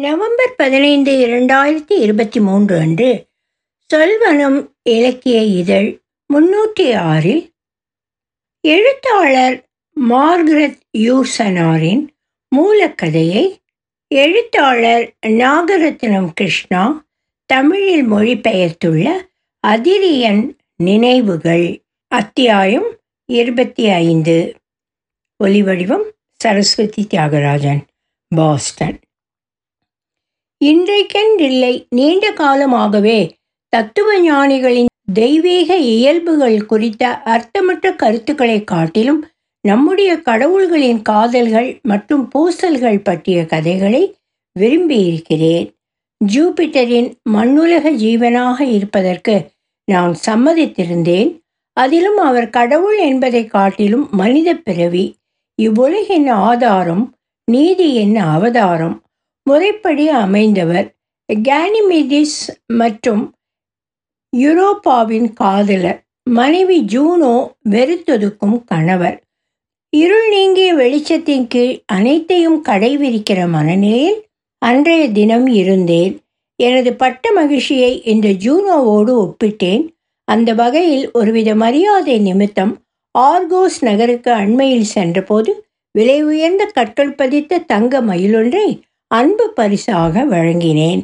November பதினைந்து இரண்டாயிரத்தி இருபத்தி மூன்று அன்று சொல்வனம் இலக்கிய இதழ் முன்னூற்றி ஆறில் எழுத்தாளர் மார்கரெட் யூசனாரின் மூலக்கதையை எழுத்தாளர் நாகரத்னம் கிருஷ்ணா தமிழில் மொழிபெயர்த்துள்ள அதிரியன் நினைவுகள் அத்தியாயம் இருபத்தி ஐந்து. ஒலிவடிவம் சரஸ்வதி தியாகராஜன் பாஸ்டன். இன்றைக்கென்றில்லை நீண்ட காலமாகவே தத்துவ ஞானிகளின் தெய்வீக இயல்புகள் குறித்த அர்த்தமற்ற கருத்துக்களை காட்டிலும் நம்முடைய கடவுள்களின் காதல்கள் மற்றும் பூசல்கள் பற்றிய கதைகளை விரும்பியிருக்கிறேன். ஜூபிட்டரின் மண்ணுலக ஜீவனாக இருப்பதற்கு நான் சம்மதித்திருந்தேன். அதிலும் அவர் கடவுள் என்பதை காட்டிலும் மனித பிறவி இவ்வுலகின் ஆதாரம் நீதி என்ன அவதாரம் முறைப்படி அமைந்தவர் கேனிமிடிஸ் மற்றும் யூரோப்பாவின் காதலர். மனைவி ஜூனோ வெறுத்தொதுக்கும் கணவர். இருள் நீங்கிய வெளிச்சத்தின் கீழ் அனைத்தையும் கடைவிரிக்கிற மனநிலையில் அன்றைய தினம் இருந்தேன். எனது பட்ட மகிழ்ச்சியை இந்த ஜூனோவோடு ஒப்பிட்டேன். அந்த வகையில் ஒருவித மரியாதை நிமித்தம் ஆர்கோஸ் நகருக்கு அண்மையில் சென்றபோது விலை உயர்ந்த கற்கள் பதித்த தங்க மயிலொன்றை அன்பு பரிசாக வழங்கினேன்.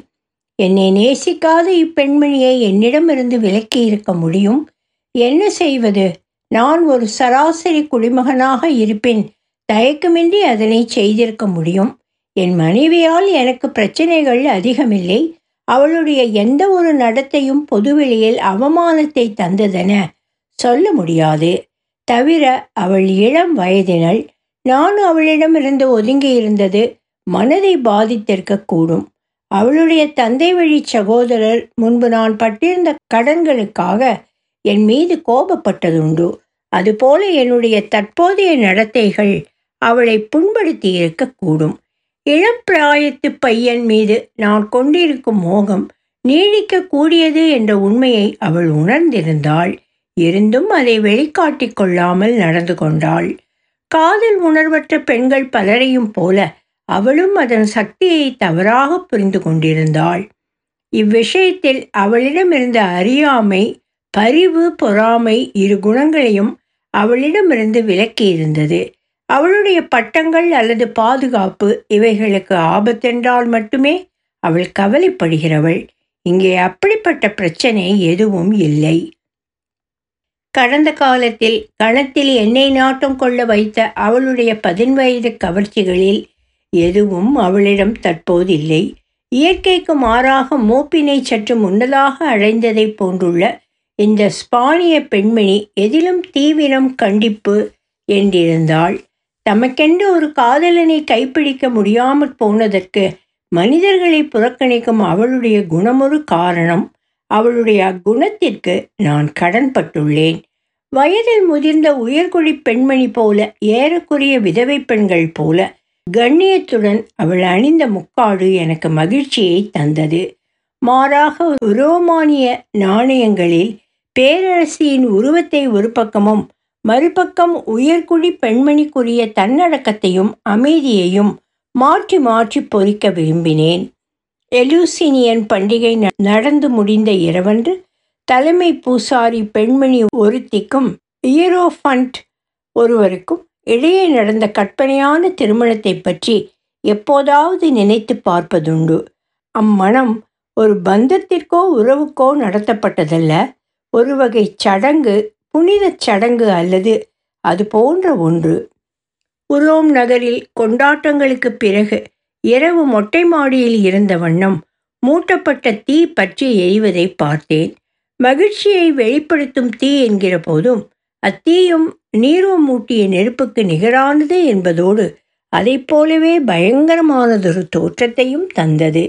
என்னை நேசிக்காத இப்பெண்மணியை என்னிடமிருந்து விலக்கி இருக்க முடியும்? என்ன செய்வது? நான் ஒரு சராசரி குடிமகனாக இருப்பின் தயக்கமின்றி அதனை செய்திருக்க முடியும். என் மனைவியால் எனக்கு பிரச்சனைகள் அதிகமில்லை. அவளுடைய எந்த ஒரு நடத்தையும் பொதுவெளியில் அவமானத்தை தந்ததென சொல்ல முடியாது. தவிர அவள் இளம் வயதினள். நான் அவளிடமிருந்து ஒதுங்கி இருந்தது மனதை பாதித்திருக்கக்கூடும். அவளுடைய தந்தை வழி சகோதரர் முன்பு நான் பட்டிருந்த கடன்களுக்காக என் மீது கோபப்பட்டதுண்டு. அதுபோல என்னுடைய தற்போதைய நடத்தைகள் அவளை புண்படுத்தி இருக்கக்கூடும் இளப்பிராயத்து பையன் மீது நான் கொண்டிருக்கும் மோகம் நீடிக்க கூடியது என்ற உண்மையை அவள் உணர்ந்திருந்தாள். இருந்தும் அதை வெளிக்காட்டிக் கொள்ளாமல் நடந்து கொண்டாள். காதல் உணர்வற்ற பெண்கள் பலரையும் போல அவளும் அதன் சக்தியை தவறாக புரிந்து கொண்டிருந்தாள் இவ்விஷயத்தில் அவளிடமிருந்த அறியாமை பரிவு பொறாமை இரு குணங்களையும் அவளிடமிருந்து விலக்கியிருந்தது. அவளுடைய பட்டங்கள் அல்லது பாதுகாப்பு இவைகளுக்கு ஆபத்தென்றால் மட்டுமே அவள் கவலைப்படுகிறவள். இங்கே அப்படிப்பட்ட பிரச்சனை எதுவும் இல்லை. கடந்த காலத்தில் கணத்தில் எண்ணெய் நாட்டம் கொள்ள வைத்த அவளுடைய பதின்வயது கவர்ச்சிகளில் எதுவும் அவளிடம் தற்போதில்லை. இயற்கைக்கு மாறாக மோப்பினை சற்று முன்னதாக அடைந்ததைப் போன்றுள்ள இந்த ஸ்பானிய பெண்மணி எதிலும் தீவிரம் கண்டிப்பு என்றிருந்தாள். தமக்கென்று ஒரு காதலனை கைப்பிடிக்க முடியாமற் போனதற்கு மனிதர்களை புறக்கணிக்கும் அவளுடைய குணமொரு காரணம். அவளுடைய அக்குணத்திற்கு நான் கடன்பட்டுள்ளேன். வயதில் முதிர்ந்த உயர்குடி பெண்மணி போல ஏறக்குறைய விதவை பெண்கள் போல கண்ணியத்துடன் அவள் அணிந்த முக்காடு எனக்கு மகிழ்ச்சியை தந்தது. மாறாக ரோமானிய நாணயங்களில் பேரரசியின் உருவத்தை ஒரு பக்கமும் மறுபக்கம் உயர்குடி பெண்மணிக்குரிய தன்னடக்கத்தையும் அமைதியையும் மாற்றி மாற்றி பொறிக்க விரும்பினேன். எலூசினியன் பண்டிகை நடந்து முடிந்த இரவன்று தலைமை பூசாரி பெண்மணி ஒருத்திக்கும் இயரோஃபண்ட் ஒருவருக்கும் இடையே நடந்த கற்பனையான திருமணத்தை பற்றி எப்போதாவது நினைத்து பார்ப்பதுண்டு. அம்மணம் ஒரு பந்தத்திற்கோ உறவுக்கோ நடத்தப்பட்டதல்ல. ஒரு வகை சடங்கு புனித சடங்கு அல்லது அது போன்ற ஒன்று. உரோம் நகரில் கொண்டாட்டங்களுக்கு பிறகு இரவு மொட்டை மாடியில் இருந்த வண்ணம் மூட்டப்பட்ட தீ பற்றி எரிவதை பார்த்தேன். மகிழ்ச்சியை வெளிப்படுத்தும் தீ என்கிற போதும் அத்தீயும் நீரோ மூட்டிய நெருப்புக்கு நிகரானது என்பதோடு அதைப் போலவே பயங்கரமானதொரு தோற்றத்தையும் தந்தது.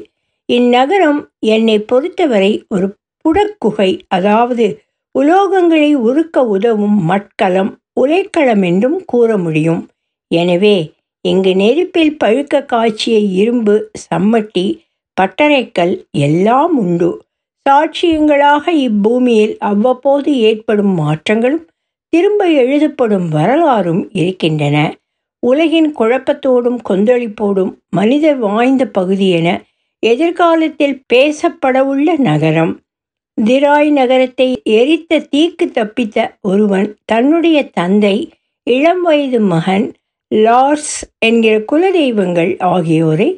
இந்நகரம் என்னை பொறுத்தவரை ஒரு புடக்குகை அதாவது உலோகங்களை உருக்க உதவும் மட்கலம் உலைக்களம் என்றும் கூற முடியும். எனவே இங்கு நெருப்பில் பழுக்க காய்ச்சிய இரும்பு சம்மட்டி பட்டறைக்கல் எல்லாம் உண்டு. சாட்சியங்களாக இப்பூமியில் அவ்வப்போது ஏற்படும் மாற்றங்களும் திரும்ப எழுதப்படும் வரலாறும் இருக்கின்றன. உலகின் குழப்பத்தோடும் கொந்தளிப்போடும் மனிதர் வாய்ந்த பகுதி என எதிர்காலத்தில் பேசப்படவுள்ள நகரம். திராய் நகரத்தை எரித்த தீக்கு தப்பித்த ஒருவன் தன்னுடைய தந்தை இளம் வயது மகன் லார்ஸ் என்கிற குலதெய்வங்கள் ஆகியோரை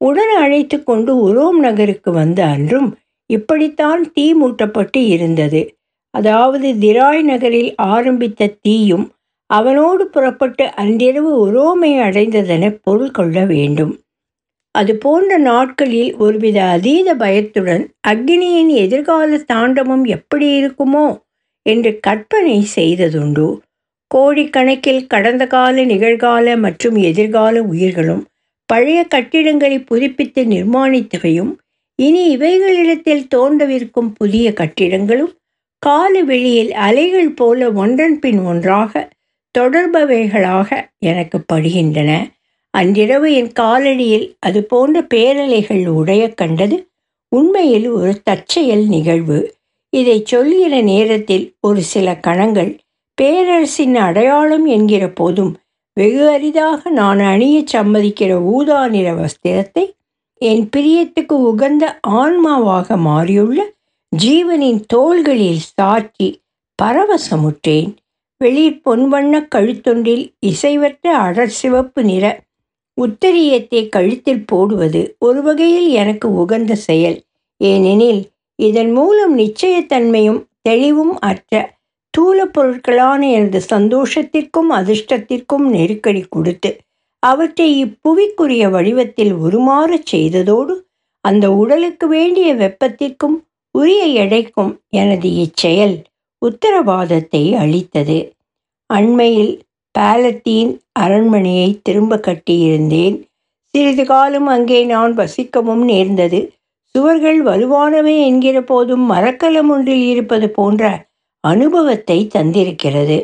உடன் அழைத்து கொண்டு உரோம் நகருக்கு வந்த அன்றும் இப்படித்தான் தீ மூட்டப்பட்டு இருந்தது. அதாவது திராய் நகரில் ஆரம்பித்த தீயும் அவனோடு புறப்பட்டு அன்றிரவு உரோமை அடைந்ததென பொருள் கொள்ள வேண்டும். அது போன்ற நாட்களில் ஒருவித அதீத பயத்துடன் அக்னியின் எதிர்கால தாண்டவம் எப்படி இருக்குமோ என்று கற்பனை செய்ததுண்டு. கோடிக்கணக்கில் கடந்த கால நிகழ்கால மற்றும் எதிர்கால உயிர்களும் பழைய கட்டிடங்களை புதுப்பித்து நிர்மாணித்தவையும் இனி இவைகளிடத்தில் தோன்றவிருக்கும் புதிய கட்டிடங்களும் காலு வெளியில் அலைகள் போல ஒன்றன் பின் ஒன்றாக தொடர்பவைகளாக எனக்கு படுகின்றன. அன்றிரவு என் காலடியில் அது போன்ற பேரலைகள் உடைய கண்டது உண்மையில் ஒரு தற்செயல் நிகழ்வு. இதை சொல்கிற நேரத்தில் ஒரு சில கணங்கள் பேரரசின் அடையாளம் என்கிற போதும் வெகு அரிதாக நான் அணிய சம்மதிக்கிற ஊதா நிற வஸ்திரத்தை என் பிரியத்துக்கு உகந்த ஆன்மாவாக மாறியுள்ள ஜீவனின் தோள்களில் சாற்றி பரவசமுற்றேன். வெளிர் பொன்வண்ண கழுத்தொன்றில் இசைவற்ற அடர் சிவப்பு நிற உத்தரியத்தை கழுத்தில் போடுவது ஒரு வகையில் எனக்கு உகந்த செயல். ஏனெனில் இதன் மூலம் நிச்சயத்தன்மையும் தெளிவும் அற்ற தூல பொருட்களான எனது சந்தோஷத்திற்கும் அதிர்ஷ்டத்திற்கும் நெருக்கடி கொடுத்து அவற்றை இப்புவிக்குரிய வடிவத்தில் உருமாறச் செய்ததோடு அந்த உடலுக்கு வேண்டிய வெப்பத்திற்கும் உரிய எடைக்கும் எனது இச்செயல் உத்தரவாதத்தை அளித்தது. அண்மையில் பாலத்தீன் அரண்மனையை திரும்ப கட்டியிருந்தேன். சிறிது காலம் அங்கே நான் வசிக்கவும் நேர்ந்தது. சுவர்கள் வலுவானவை என்கிற போதும் மரக்கலம் ஒன்றில் இருப்பது போன்ற அனுபவத்தை தந்திருக்கிறது.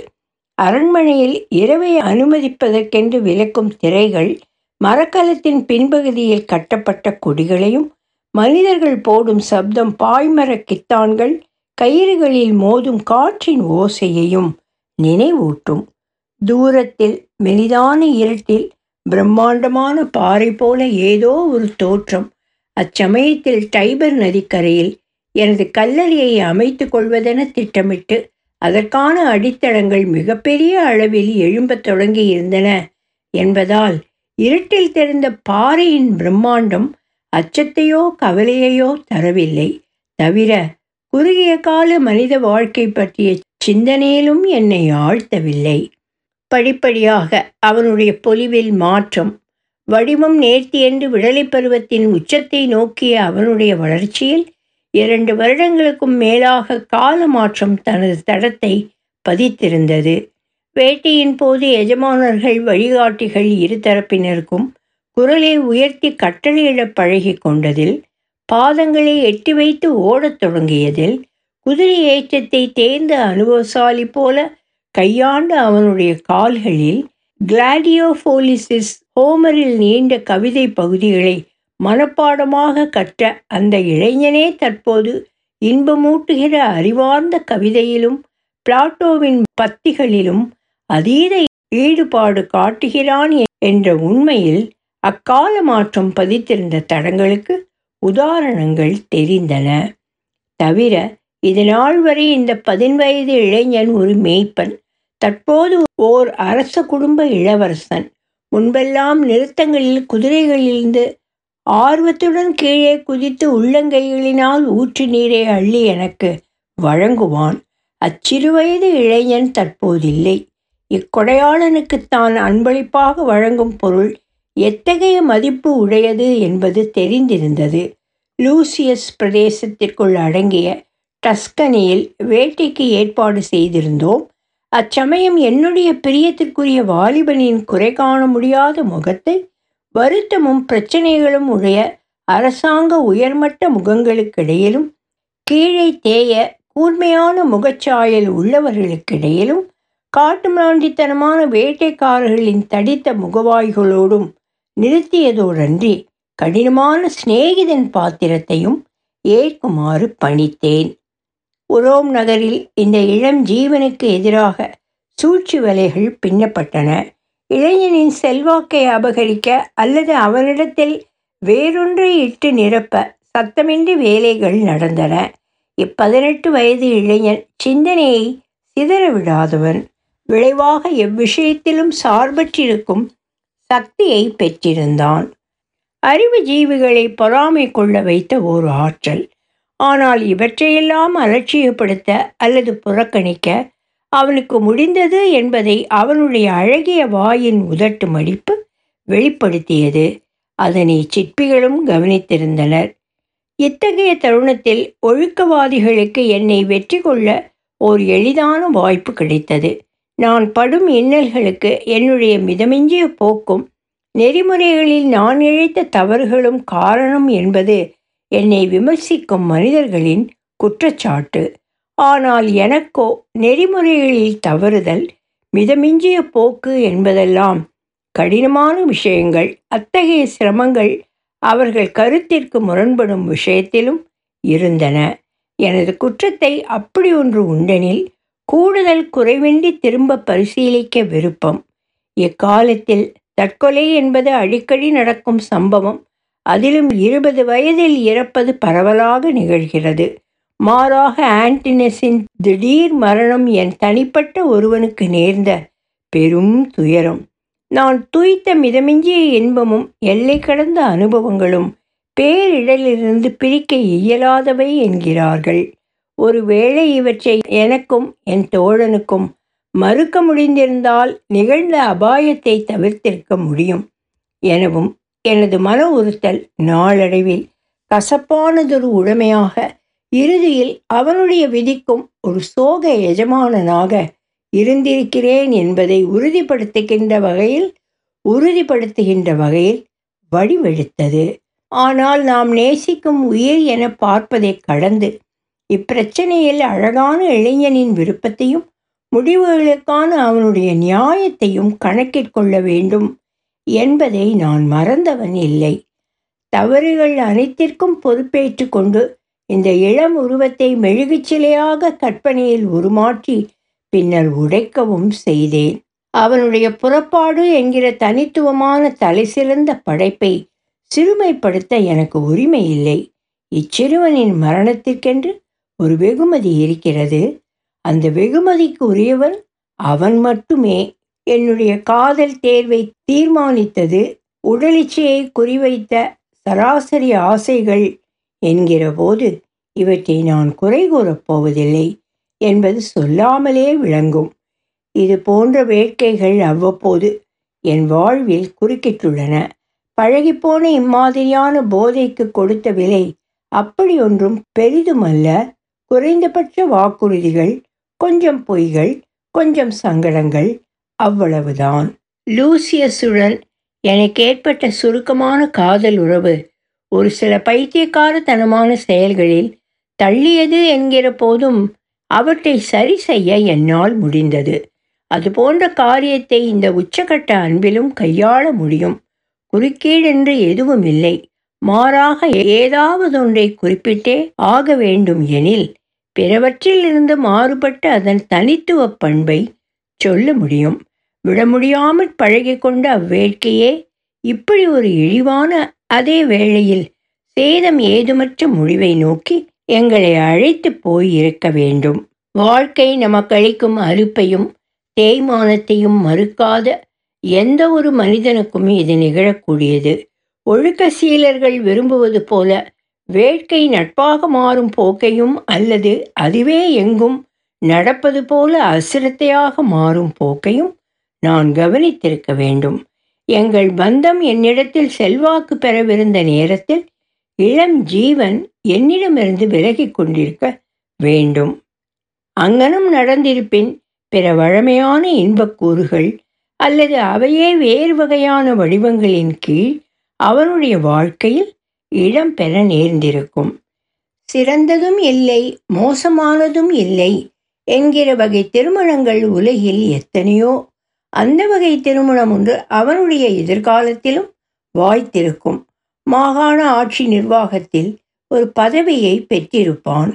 அரண்மனையில் இரவை அனுமதிப்பதற்கென்று விளக்கும் திரைகள் மரக்கலத்தின் பின்பகுதியில் கட்டப்பட்ட கொடிகளையும் மனிதர்கள் போடும் சப்தம் பாய்மரக் கித்தான்கள் கயிறுகளில் மோதும் காற்றின் ஓசையையும் நினைவூட்டும். தூரத்தில் மெலிதான இருட்டில் பிரம்மாண்டமான பாறை போல ஏதோ ஒரு தோற்றம். அச்சமயத்தில் டைபர் நதிக்கரையில் எனது கல்லறையை அமைத்து கொள்வதென திட்டமிட்டு அதற்கான அடித்தளங்கள் மிகப்பெரிய அளவில் எழும்பத் தொடங்கி இருந்தன என்பதால் இருட்டில் தெரிந்த பாறையின் பிரம்மாண்டம் அச்சத்தையோ கவலையையோ தரவில்லை. தவிர குறுகிய கால மனித வாழ்க்கை பற்றிய சிந்தனையிலும் என்னை ஆழ்த்தவில்லை. படிப்படியாக அவனுடைய பொலிவில் மாற்றம் வடிவம் நேர்த்தியென்று விடலை பருவத்தின் உச்சத்தை நோக்கிய அவனுடைய வளர்ச்சியில் இரண்டு வருடங்களுக்கும் மேலாக கால மாற்றம் தனது தடத்தை பதித்திருந்தது. வேட்டையின் போது எஜமானர்கள் வழிகாட்டிகள் இருதரப்பினருக்கும் குரலை உயர்த்தி கட்டளையிட பழகி கொண்டதில் பாதங்களை எட்டி வைத்து ஓடத் தொடங்கியதில் குதிரை ஏற்றத்தை தேர்ந்த அனுபவசாலி போல கையாண்ட அவனுடைய கால்களில் கிளாடியோஃபோலிசிஸ் ஹோமரில் நீண்ட கவிதை பகுதிகளை மனப்பாடமாக கற்ற அந்த இளைஞனே தற்போது இன்பமூட்டுகிற அறிவார்ந்த கவிதையிலும் பிளாட்டோவின் பத்திகளிலும் அதீத ஈடுபாடு காட்டுகிறான் என்ற உண்மையில் அக்கால மாற்றம் பதித்திருந்த தடங்களுக்கு உதாரணங்கள் தெரிந்தன. தவிர இதனால் வரை இந்த பதின்வயது இளைஞன் ஒரு மேய்ப்பன் தற்போது ஓர் அரச குடும்ப இளவரசன். முன்பெல்லாம் நிறுத்தங்களில் குதிரைகளிலிருந்து ஆர்வத்துடன் கீழே குதித்து உள்ளங்கைகளினால் ஊற்று நீரை அள்ளி எனக்கு வழங்குவான். அச்சிறுவயது இளைஞன் தற்போதில்லை. இக்கொடையாளனுக்கு தான் அன்பளிப்பாக வழங்கும் பொருள் எத்தகைய மதிப்பு உடையது என்பது தெரிந்திருந்தது. லூசியஸ் பிரதேசத்திற்குள் அடங்கிய டஸ்கனியில் வேட்டைக்கு ஏற்பாடு செய்திருந்தோம். அச்சமயம் என்னுடைய பிரியத்திற்குரிய வாலிபனின் குறை காண முடியாத முகத்தை வருத்தமும் பிரச்சனைகளும் உடைய அரசாங்க உயர்மட்ட முகங்களுக்கிடையிலும் கீழே தேய கூர்மையான முகச்சாயல் உள்ளவர்களுக்கிடையிலும் காட்டுமிராண்டித்தனமான வேட்டைக்காரர்களின் தடித்த முகவாய்களோடும் நிறுத்தியதோடன்றி கடினமான சிநேகிதன் பாத்திரத்தையும் ஏற்குமாறு பணித்தேன். உரோம் நகரில் இந்த இளம் ஜீவனுக்கு எதிராக சூழ்ச்சி வலைகள் பின்னப்பட்டன. இளைஞனின் செல்வாக்கை அபகரிக்க அல்லது அவனிடத்தில் வேறொன்றை இட்டு நிரப்ப சத்தமின்றி வேலைகள் நடந்தன. இப்பதினெட்டு வயது இளைஞன் சிந்தனையை சிதற விடாதவன். விளைவாக எவ்விஷயத்திலும் சார்பற்றிருக்கும் சக்தியை பெற்றிருந்தான். அறிவு ஜீவிகளை பொறாமை கொள்ள வைத்த ஓர் ஆற்றல். ஆனால் இவற்றையெல்லாம் அலட்சியப்படுத்த அல்லது புறக்கணிக்க அவனுக்கு முடிந்தது என்பதை அவனுடைய அழகிய வாயின் உதட்டு மடிப்பு வெளிப்படுத்தியது. அதனை சிற்பிகளும் கவனித்திருந்தனர். இத்தகைய தருணத்தில் ஒழுக்கவாதிகளுக்கு என்னை வெற்றி கொள்ள ஓர் எளிதான வாய்ப்பு கிடைத்தது. நான் படும் இன்னல்களுக்கு என்னுடைய மிதமிஞ்சிய போக்கும். நெறிமுறைகளில் நான் இழைத்த தவறுகளும் காரணம் என்பது என்னை விமர்சிக்கும் மனிதர்களின் குற்றச்சாட்டு. ஆனால் எனக்கோ நெறிமுறைகளில் தவறுதல் மிதமிஞ்சிய போக்கு என்பதெல்லாம் கடினமான விஷயங்கள். அத்தகைய சிரமங்கள் அவர்கள் கருத்திற்கு முரண்படும் விஷயத்திலும் இருந்தன. எனது குற்றத்தை அப்படி ஒன்று உண்டெனில் கூடுதல் குறைவின்றி திரும்ப பரிசீலிக்க விருப்பம். இக்காலத்தில் தற்கொலை என்பது அடிக்கடி நடக்கும் சம்பவம். அதிலும் இருபது வயதில் இறப்பது பரவலாக நிகழ்கிறது. மாறாக ஆன்டினஸின் திடீர் மரணம் என் தனிப்பட்ட ஒருவனுக்கு நேர்ந்த பெரும் துயரம். நான் துய்த்த மிதமிஞ்சிய இன்பமும் எல்லை கடந்த அனுபவங்களும் பேரிடலிருந்து பிரிக்க இயலாதவை என்கிறார்கள். ஒருவேளை இவற்றை எனக்கும் என் தோழனுக்கும் மறுக்க முடிந்திருந்தால் நிகழ்ந்த அபாயத்தை தவிர்த்திருக்க முடியும். எனவும் எனது மன உறுத்தல் நாளடைவில் கசப்பானதொரு உடைமையாக இறுதியில் அவனுடைய விதிக்கும் ஒரு சோக எஜமானனாக இருந்திருக்கிறேன் என்பதை உறுதிப்படுத்துகின்ற வகையில் உறுதிப்படுத்துகின்ற வகையில் வடிவெடுத்தது. ஆனால் நாம் நேசிக்கும் உயிர் என பார்ப்பதை கடந்து இப்பிரச்சனையில் அழகான இளைஞனின் விருப்பத்தையும் முடிவுகளுக்கான அவனுடைய நியாயத்தையும் கணக்கிற்கொள்ள வேண்டும் என்பதை நான் மறந்தவன் இல்லை. தவறுகள் அனைத்திற்கும் பொறுப்பேற்று கொண்டு இந்த இளம் உருவத்தை மெழுகுச்சிலையாக கற்பனையில் உருமாற்றி பின்னர் உடைக்கவும் செய்தேன். அவனுடைய புறப்பாடு என்கிற தனித்துவமான தலைசிறந்த படைப்பை சிறுமைப்படுத்த எனக்கு உரிமை இல்லை. இச்சிறுவனின் மரணத்திற்கென்று ஒரு வெகுமதி இருக்கிறது. அந்த வெகுமதிக்கு உரியவன் அவன் மட்டுமே. என்னுடைய காதல் தேர்வை தீர்மானித்தது உடலிச்சையை குறிவைத்த சராசரி ஆசைகள் என்கிற போது இவற்றை நான் குறை கூறப்போவதில்லை என்பது சொல்லாமலே விளங்கும். இது போன்ற வேட்கைகள் அவ்வப்போது என் வாழ்வில் குறுக்கிட்டுள்ளன. பழகிப்போன இம்மாதிரியான போதைக்கு கொடுத்த விலை அப்படி ஒன்றும் பெரிதுமல்ல. குறைந்தபட்ச வாக்குறுதிகள் கொஞ்சம் பொய்கள் கொஞ்சம் சங்கடங்கள் அவ்வளவுதான். லூசியஸுடன் எனக்கு ஏற்பட்ட சுருக்கமான காதல் உறவு ஒரு சில பைத்தியக்காரத்தனமான செயல்களில் தள்ளியது என்கிற போதும் அவற்றை சரி செய்ய என்னால் முடிந்தது. அதுபோன்ற காரியத்தை இந்த உச்சகட்ட அன்பிலும் கையாள முடியும். குறுக்கீடென்று எதுவும் இல்லை மாறாக ஏதாவது ஒன்றை குறிப்பிட்டே ஆக வேண்டும் எனில் பிறவற்றிலிருந்து மாறுபட்ட அதன் தனித்துவ பண்பை சொல்ல முடியும். விட முடியாமல் பழகி கொண்ட அவ்வேட்கையே இப்படி ஒரு இழிவான அதே வேளையில் சேதம் ஏதுமற்ற முடிவை நோக்கி எங்களை அழைத்து போய் இருக்க வேண்டும். வாழ்க்கை நமக்களிக்கும் அறுப்பையும் தேய்மானத்தையும் மறுக்காத எந்த ஒரு மனிதனுக்கும் இது நிகழக்கூடியது. ஒழுக்க சீலர்கள் விரும்புவது போல வேட்கை நட்பாக மாறும் போக்கையும் அல்லது அதுவே எங்கும் நடப்பது போல அசிரத்தையாக மாறும் போக்கையும் நான் கவனித்திருக்க வேண்டும். எங்கள் பந்தம் என்னிடத்தில் செல்வாக்கு பெறவிருந்த நேரத்தில் இளம் ஜீவன் என்னிடமிருந்து விலகிக் கொண்டிருக்க வேண்டும். அங்கனம் நடந்திருப்பின் பிற வழமையான இன்பக்கூறுகள் அல்லது அவையே வேறு வகையான வடிவங்களின் கீழ் அவனுடைய வாழ்க்கையில் இடம் பெற நேர்ந்திருக்கும். சிறந்ததும் இல்லை மோசமானதும் இல்லை என்கிற வகை திருமணங்கள் உலகில் எத்தனையோ. அந்த வகை திருமணம் ஒன்று அவனுடைய எதிர்காலத்திலும் வாய்த்திருக்கும். மாகாண ஆட்சி நிர்வாகத்தில் ஒரு பதவியை பெற்றிருப்பான்.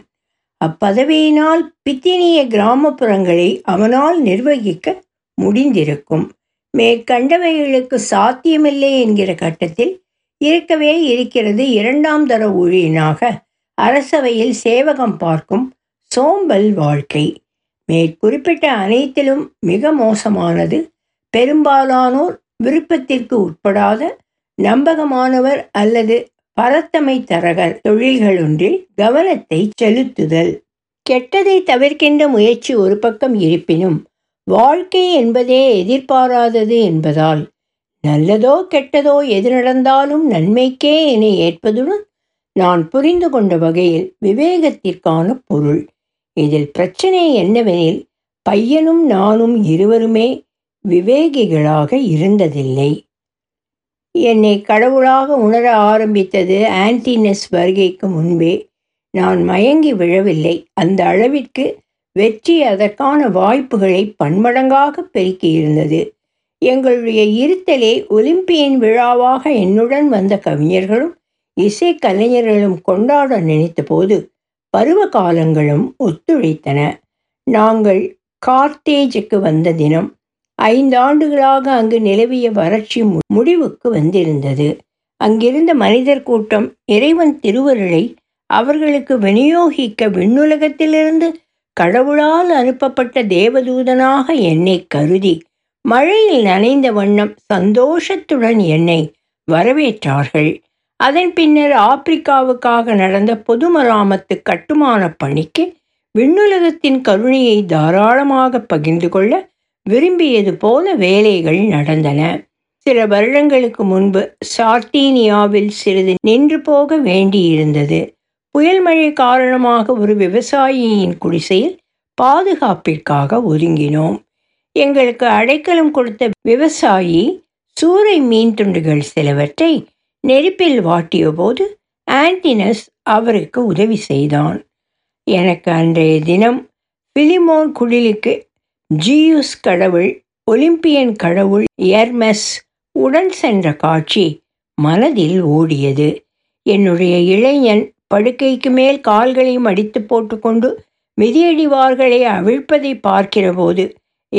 அப்பதவியினால் பித்தினிய கிராமப்புறங்களை அவனால் நிர்வகிக்க முடிந்திருக்கும். மேற்கண்டவைகளுக்கு சாத்தியமில்லை என்கிற கட்டத்தில் இருக்கவே இருக்கிறது இரண்டாம் தர ஊழியனாக. அரசவையில் சேவகம் பார்க்கும் சோம்பல் வாழ்க்கை. மேற்குறிப்பிட்ட அனைத்திலும் மிக மோசமானது. பெரும்பாலானோர் விருப்பத்திற்கு உட்படாத நம்பகமானவர் அல்லது பரத்தமை தரகர் தொழில்களொன்றில் கவனத்தை செலுத்துதல். கெட்டதை தவிர்க்கின்ற முயற்சி ஒரு பக்கம் இருப்பினும் வாழ்க்கை என்பதே எதிர்பாராதது என்பதால் நல்லதோ கெட்டதோ எது நடந்தாலும் நன்மைக்கே என ஏற்பதுடன் நான் புரிந்து கொண்ட வகையில் விவேகத்திற்கான பொருள். இதில் பிரச்சனை என்னவெனில் பையனும் நானும் இருவருமே விவேகிகளாக இருந்ததில்லை. என்னை கடவுளாக உணர ஆரம்பித்தது ஆன்டினஸ் வருகைக்கு முன்பே. நான் மயங்கி விழவில்லை. அந்த அளவிற்கு வெற்றி அதற்கான வாய்ப்புகளை பன்மடங்காக பெருக்கியிருந்தது. எங்களுடைய இருத்தலே ஒலிம்பியன் விழாவாக என்னுடன் வந்த கவிஞர்களும் இசை கலைஞர்களும் கொண்டாட நினைத்தபோது பருவ காலங்களும் ஒத்துழைத்தன. நாங்கள் கார்த்தேஜுக்கு வந்த தினம் ஐந்தாண்டுகளாக அங்கு நிலவிய வறட்சி முடிவுக்கு வந்திருந்தது. அங்கிருந்த மனிதர் கூட்டம் இறைவன் திருவருளை அவர்களுக்கு விநியோகிக்க விண்ணுலகத்திலிருந்து கடவுளால் அனுப்பப்பட்ட தேவதூதனாக என்னை கருதி மழையில் நனைந்த வண்ணம் சந்தோஷத்துடன் என்னை வரவேற்றார்கள். அதன் பின்னர் ஆப்பிரிக்காவுக்காக நடந்த பொதுமராமத்து கட்டுமான பணிக்கு விண்ணுலகத்தின் கருணையை தாராளமாக பகிர்ந்து கொள்ள விரும்பியது போல வேலைகள் நடந்தன. சில வருடங்களுக்கு முன்பு சார்டீனியாவில் சிறிது நின்று போக வேண்டியிருந்தது. புயல் மழை காரணமாக ஒரு விவசாயியின் குடிசையில் பாதுகாப்பிற்காக ஒதுங்கினோம். எங்களுக்கு அடைக்கலம் கொடுத்த விவசாயி சூறை மீன் துண்டுகள் சிலவற்றை நெருப்பில் வாட்டிய போது ஆன்டினஸ் அவருக்கு உதவி செய்தான். எனக்கு அன்றைய தினம் பிலிமோன் குடிலுக்கு ஜியூஸ் கடவுள் ஒலிம்பியன் கடவுள் எர்மெஸ் உடன் சென்ற காட்சி மனதில் ஓடியது. என்னுடைய இளைஞன் படுக்கைக்கு மேல் கால்களையும் அடித்து போட்டுக்கொண்டு மிதியடிவார்களை அவிழ்ப்பதை பார்க்கிறபோது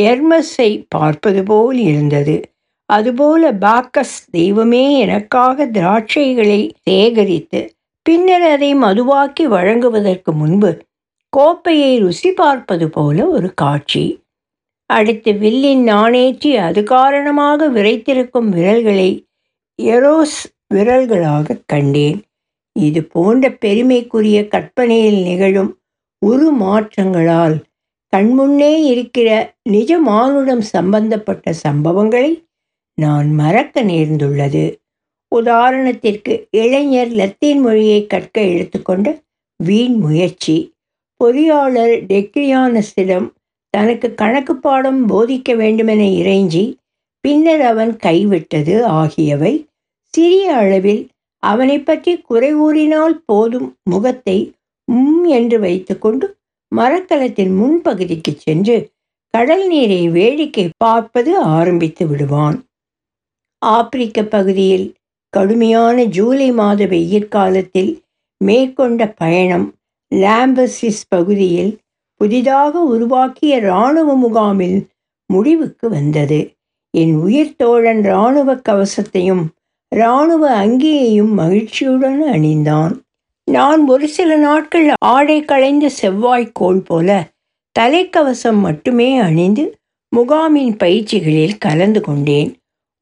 எர்மஸை பார்ப்பது போல் இருந்தது. அதுபோல பாக்கஸ் தெய்வமே எனக்காக திராட்சைகளை சேகரித்து பின்னர் அதை மதுவாக்கி வழங்குவதற்கு முன்பு கோப்பையை ருசி பார்ப்பது போல ஒரு காட்சி. அடுத்து வில்லின் நாணேற்றி அது காரணமாக விரைத்திருக்கும் விரல்களை எரோஸ் விரல்களாக கண்டேன். இது போன்ற பெருமைக்குரிய கற்பனையில் நிகழும் உரு மாற்றங்களால் கண்முன்னே இருக்கிற நிஜ மானுடம் சம்பந்தப்பட்ட சம்பவங்களை நான் மறக்க நேர்ந்துள்ளது. உதாரணத்திற்கு இளைஞர் லத்தீன் மொழியை கற்க எடுத்துக்கொண்ட வீண் முயற்சி. பொறியாளர் டெக்ரியானஸிடம் தனக்கு கணக்கு பாடம் போதிக்க வேண்டுமென இறைஞ்சி பின்னர் அவன் கைவிட்டது ஆகியவை சிறிய அளவில் அவனை பற்றி குறை கூறினால் போதும் முகத்தை உம் என்று வைத்துக்கொண்டு மரக்கலத்தின் முன்பகுதிக்கு சென்று கடல் நீரை வேடிக்கை பார்ப்பது ஆரம்பித்து விடுவான். ஆப்பிரிக்க பகுதியில் கடுமையான ஜூலை மாத வெயிற்காலத்தில் மேற்கொண்ட பயணம் லாம்பசிஸ் பகுதியில் புதிதாக உருவாக்கிய இராணுவ முகாமில் முடிவுக்கு வந்தது. என் உயிர் தோழன் இராணுவ கவசத்தையும் இராணுவ அங்கியையும் மகிழ்ச்சியுடன் அணிந்தான். நான் ஒரு சில நாட்கள் ஆடை களைந்த செவ்வாய்க்கோள் போல தலைக்கவசம் மட்டுமே அணிந்து முகாமின் பயிற்சிகளில் கலந்து கொண்டேன்.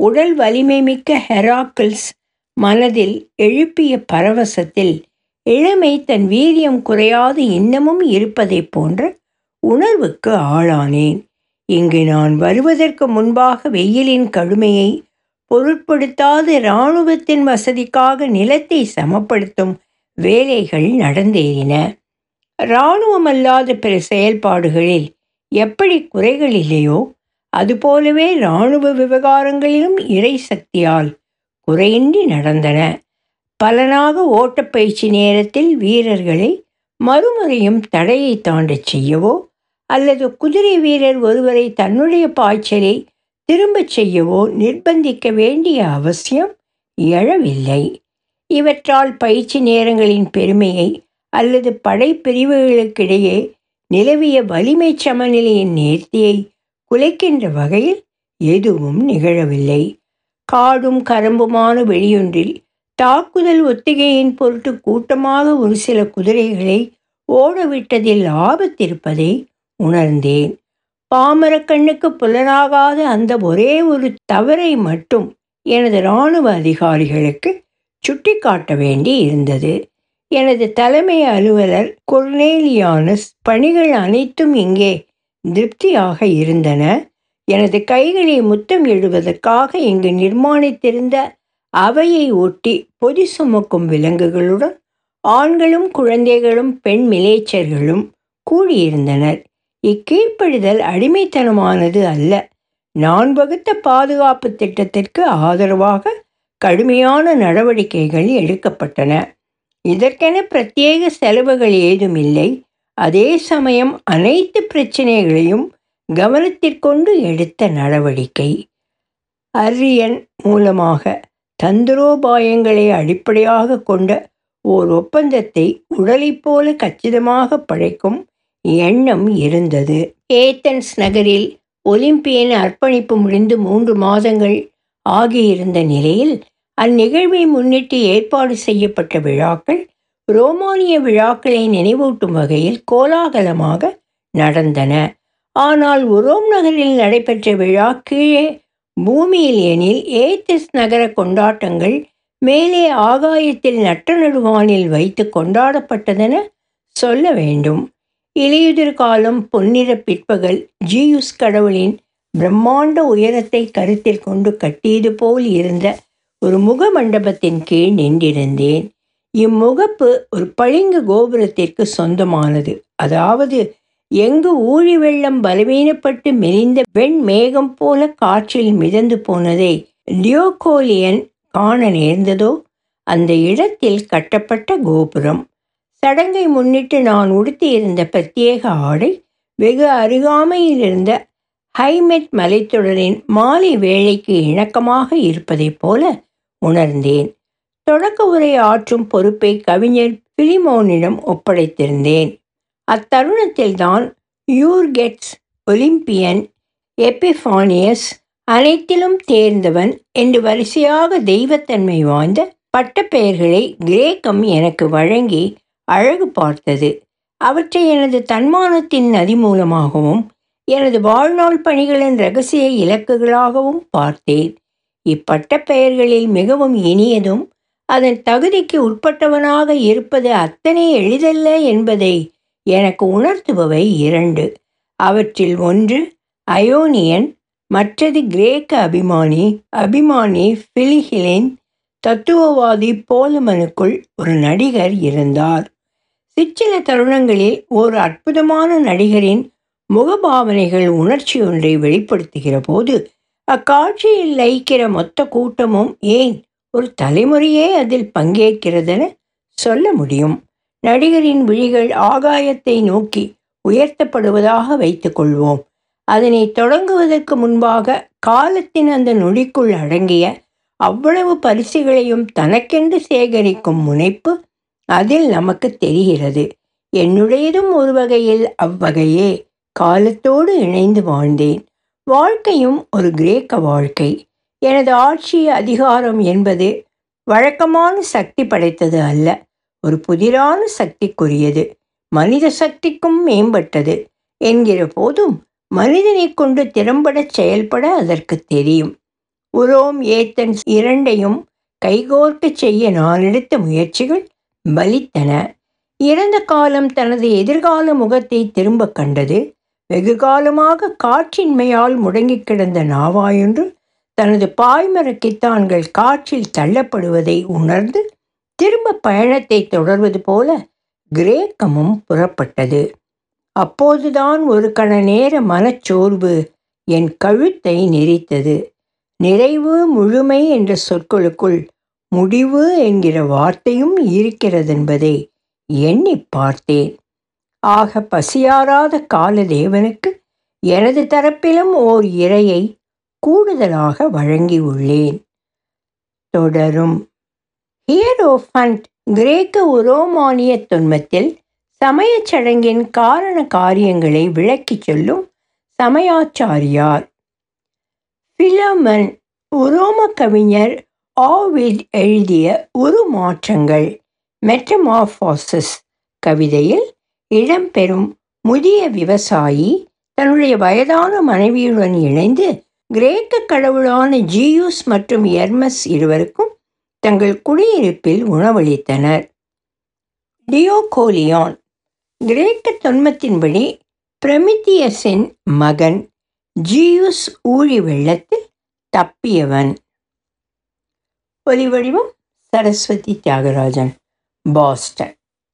உடல் வலிமை மிக்க ஹெராக்கிள்ஸ் மனதில் எழுப்பிய பரவசத்தில் இளமை தன் வீரியம் குறையாது இன்னமும் இருப்பதைப் போன்ற உணர்வுக்கு ஆளானேன். இங்கு நான் வருவதற்கு முன்பாக வெயிலின் கடுமையை பொருட்படுத்தாது இராணுவத்தின் வசதிக்காக நிலத்தை சமப்படுத்தும் வேலைகள் நடந்தேறின. இராணுவமல்லாத பிற செயல்பாடுகளில் எப்படி குறைகள் இல்லையோ அதுபோலவே இராணுவ விவகாரங்களிலும் இறை சக்தியால் குறையின்றி நடந்தன. பலனாக ஓட்டப்பயிற்சி நேரத்தில் வீரர்களை மறுமுறையும் தடையை தாண்டச் செய்யவோ அல்லது குதிரை வீரர் ஒருவரை தன்னுடைய பாய்ச்சலை திரும்பச் செய்யவோ நிர்பந்திக்க வேண்டிய அவசியம் எழவில்லை. இவற்றால் பயிற்சி நேரங்களின் பெருமையை அல்லது படைப்பிரிவுகளுக்கிடையே நிலவிய வலிமை சமநிலையின் நேர்த்தியை குலைக்கின்ற வகையில் எதுவும் நிகழவில்லை. காடும் கரம்புமான வெளியொன்றில் தாக்குதல் ஒத்திகையின் பொருட்டு கூட்டமாக ஒரு சில குதிரைகளை ஓடவிட்டதில் ஆபத்திருப்பதை உணர்ந்தேன். பாமர கண்ணுக்கு புலனாகாத அந்த ஒரே ஒரு தவறை மட்டும் எனது இராணுவ அதிகாரிகளுக்கு சுட்டிக்காட்ட வேண்டி இருந்தது. எனது தலைமை அலுவலர் கொர்னேலியானஸ் பணிகள் அனைத்தும் இங்கே திருப்தியாக இருந்தன. எனது கைகளை முத்தம் எழுவதற்காக இங்கு நிர்மாணித்திருந்த அவையை ஒட்டி பொதி சுமக்கும் விலங்குகளுடன் ஆண்களும் குழந்தைகளும் பெண் மிலேச்சர்களும் கூடியிருந்தனர். இக்கீழ்ப்படிதல் அடிமைத்தனமானது அல்ல. நான் வகுத்த பாதுகாப்பு திட்டத்திற்கு ஆதரவாக கடுமையான நடவடிக்கைகள் எடுக்கப்பட்டன. இதற்கென பிரத்யேக செலவுகள் ஏதும் இல்லை. அதே சமயம் அனைத்து பிரச்சனைகளையும் கவனத்திற்கொண்டு எடுத்த நடவடிக்கை. அரியன் மூலமாக தந்திரோபாயங்களை அடிப்படையாக கொண்ட ஓர் ஒப்பந்தத்தை உடலைப் போல கச்சிதமாக படைக்கும் எண்ணம் இருந்தது. ஏத்தன்ஸ் நகரில் ஒலிம்பியன் அர்ப்பணிப்பு முடிந்து மூன்று மாதங்கள் ஆகியிருந்த நிலையில் அந்நிகழ்வை முன்னிட்டு ஏற்பாடு செய்யப்பட்ட விழாக்கள் ரோமானிய விழாக்களை நினைவூட்டும் வகையில் கோலாகலமாக நடந்தன. ஆனால் உரோம் நகரில் நடைபெற்ற விழா கீழே பூமியில் எனில் ஏத்திஸ் நகர கொண்டாட்டங்கள் மேலே ஆகாயத்தில் நட்ட நடுவானில் வைத்து கொண்டாடப்பட்டதென சொல்ல வேண்டும். இலையுதிர் காலம் பொன்னிற பிற்பகல் ஜியுஸ் கடவுளின் பிரம்மாண்ட உயரத்தை கருத்தில் கொண்டு கட்டியது போல் இருந்த ஒரு முக மண்டபத்தின் கீழ் நின்றிருந்தேன். இம்முகப்பு ஒரு பளிங்கு கோபுரத்திற்கு சொந்தமானது. அதாவது எங்கு ஊழி வெள்ளம் பலவீனப்பட்டு மெலிந்த வெண் மேகம் போல காற்றில் மிதந்து போனதை டியோகோலியன் காண நேர்ந்ததோ? அந்த இடத்தில் கட்டப்பட்ட கோபுரம். சடங்கை முன்னிட்டு நான் உடுத்தியிருந்த பிரத்யேக ஆடை வெகு அருகாமையில் இருந்த ஹைமெட் மலைத்தொடரின் மாலை வேளைக்கு இணக்கமாக இருப்பதைப் போல உணர்ந்தேன். தொடக்க உரை ஆற்றும் பொறுப்பை கவிஞர் பிலிமோனிடம் ஒப்படைத்திருந்தேன். அத்தருணத்தில்தான் யூர்கெட்ஸ் ஒலிம்பியன் எபிஃபானியஸ் அனைத்திலும் தேர்ந்தவன் என்று வரிசையாக தெய்வத்தன்மை வாய்ந்த பட்டப்பெயர்களை கிரேக்கம் எனக்கு வழங்கி அழகு பார்த்தது. அவற்றை எனது தன்மானத்தின் நதி மூலமாகவும் எனது வாழ்நாள் பணிகளின் ரகசிய இலக்குகளாகவும் பார்த்தேன். இப்பட்ட பெயர்களில் மிகவும் இனியதும் அதன் தகுதிக்கு உட்பட்டவனாக இருப்பது அத்தனை எளிதல்ல என்பதை எனக்கு உணர்த்துபவை இரண்டு. அவற்றில் ஒன்று அயோனியன் மற்றது கிரேக்க அபிமானி அபிமானி பிலிஹிலின் தத்துவவாதி போலமனுக்குள் ஒரு நடிகர் இருந்தார். சிற்சில தருணங்களில் ஒரு அற்புதமான நடிகரின் முகபாவனைகள் உணர்ச்சி ஒன்றை வெளிப்படுத்துகிற போது அக்காட்சியில் லயிக்கிற மொத்த கூட்டமும் ஏன் ஒரு தலைமுறையே அதில் பங்கேற்கிறதென சொல்ல முடியும். நடிகரின் விழிகள் ஆகாயத்தை நோக்கி உயர்த்தப்படுவதாக வைத்துக்கொள்வோம் அதனை தொடங்குவதற்கு முன்பாக காலத்தின் அந்த நொடிக்குள் அடங்கிய அவ்வளவு பரிசுகளையும் தனக்கென்று சேகரிக்கும் முனைப்பு அதில் நமக்கு தெரிகிறது. என்னுடையதும் ஒரு வகையில் அவ்வகையே. காலத்தோடு இணைந்து வாழ்ந்தேன். வாழ்க்கையும் ஒரு கிரேக்க வாழ்க்கை. எனது ஆட்சி அதிகாரம் என்பது வழக்கமான சக்தி படைத்தது அல்ல ஒரு புதிரான சக்திக்குரியது. மனித சக்திக்கும் மேம்பட்டது என்கிற போதும் மனிதனை கொண்டு திறம்பட செயல்பட அதற்கு தெரியும். உரோம் ஏத்தன்ஸ் இரண்டையும் கைகோர்க்க செய்ய நான் எடுத்த முயற்சிகள் பலித்தன. இறந்த காலம் தனது எதிர்கால முகத்தை திரும்ப கண்டது வெகு காலமாக காற்றின்மையால் முடங்கி கிடந்த நாவாயொன்று தனது பாய்மரக்கித்தான்கள் காற்றில் தள்ளப்படுவதை உணர்ந்து திரும்ப பயணத்தை தொடர்வது போல கிரேக்கமும் புறப்பட்டது. அப்போதுதான் ஒரு கண நேர மனச்சோர்வு என் கழுத்தை நெறித்தது நிறைவு முழுமை என்ற சொற்களுக்குள் முடிவு என்கிற வார்த்தையும் இருக்கிறதென்பதை எண்ணி பார்த்தேன். ஆக பசியாராத காலதேவனுக்கு எனது தரப்பிலும் ஓர் இரையை கூடுதலாக வழங்கியுள்ளேன். தொடரும். ஹியரோஃபண்ட் கிரேக்க உரோமானிய தொன்மத்தில் சமயச் சடங்கின் காரண காரியங்களை விளக்கிச் சொல்லும் சமயாச்சாரியார். பிலமன் உரோம கவிஞர் ஆவிட் எழுதிய உருமாற்றங்கள் மெட்டமாஃபாசஸ் கவிதையில் இடம்பெறும் முதிய விவசாயி தன்னுடைய வயதான மனைவியுடன் இணைந்து கிரேக்க கடவுளான ஜியூஸ் மற்றும் எர்மஸ் இருவருக்கும் தங்கள் குடியிருப்பில் உணவளித்தனர். டியோகோலியான் கிரேக்க தொன்மத்தின்படி பிரமித்தியஸின் மகன் ஜியூஸ் ஊழி வெள்ளத்தில் தப்பியவன். ஒலிவடிவம் சரஸ்வதி தியாகராஜன் பாஸ்டன்.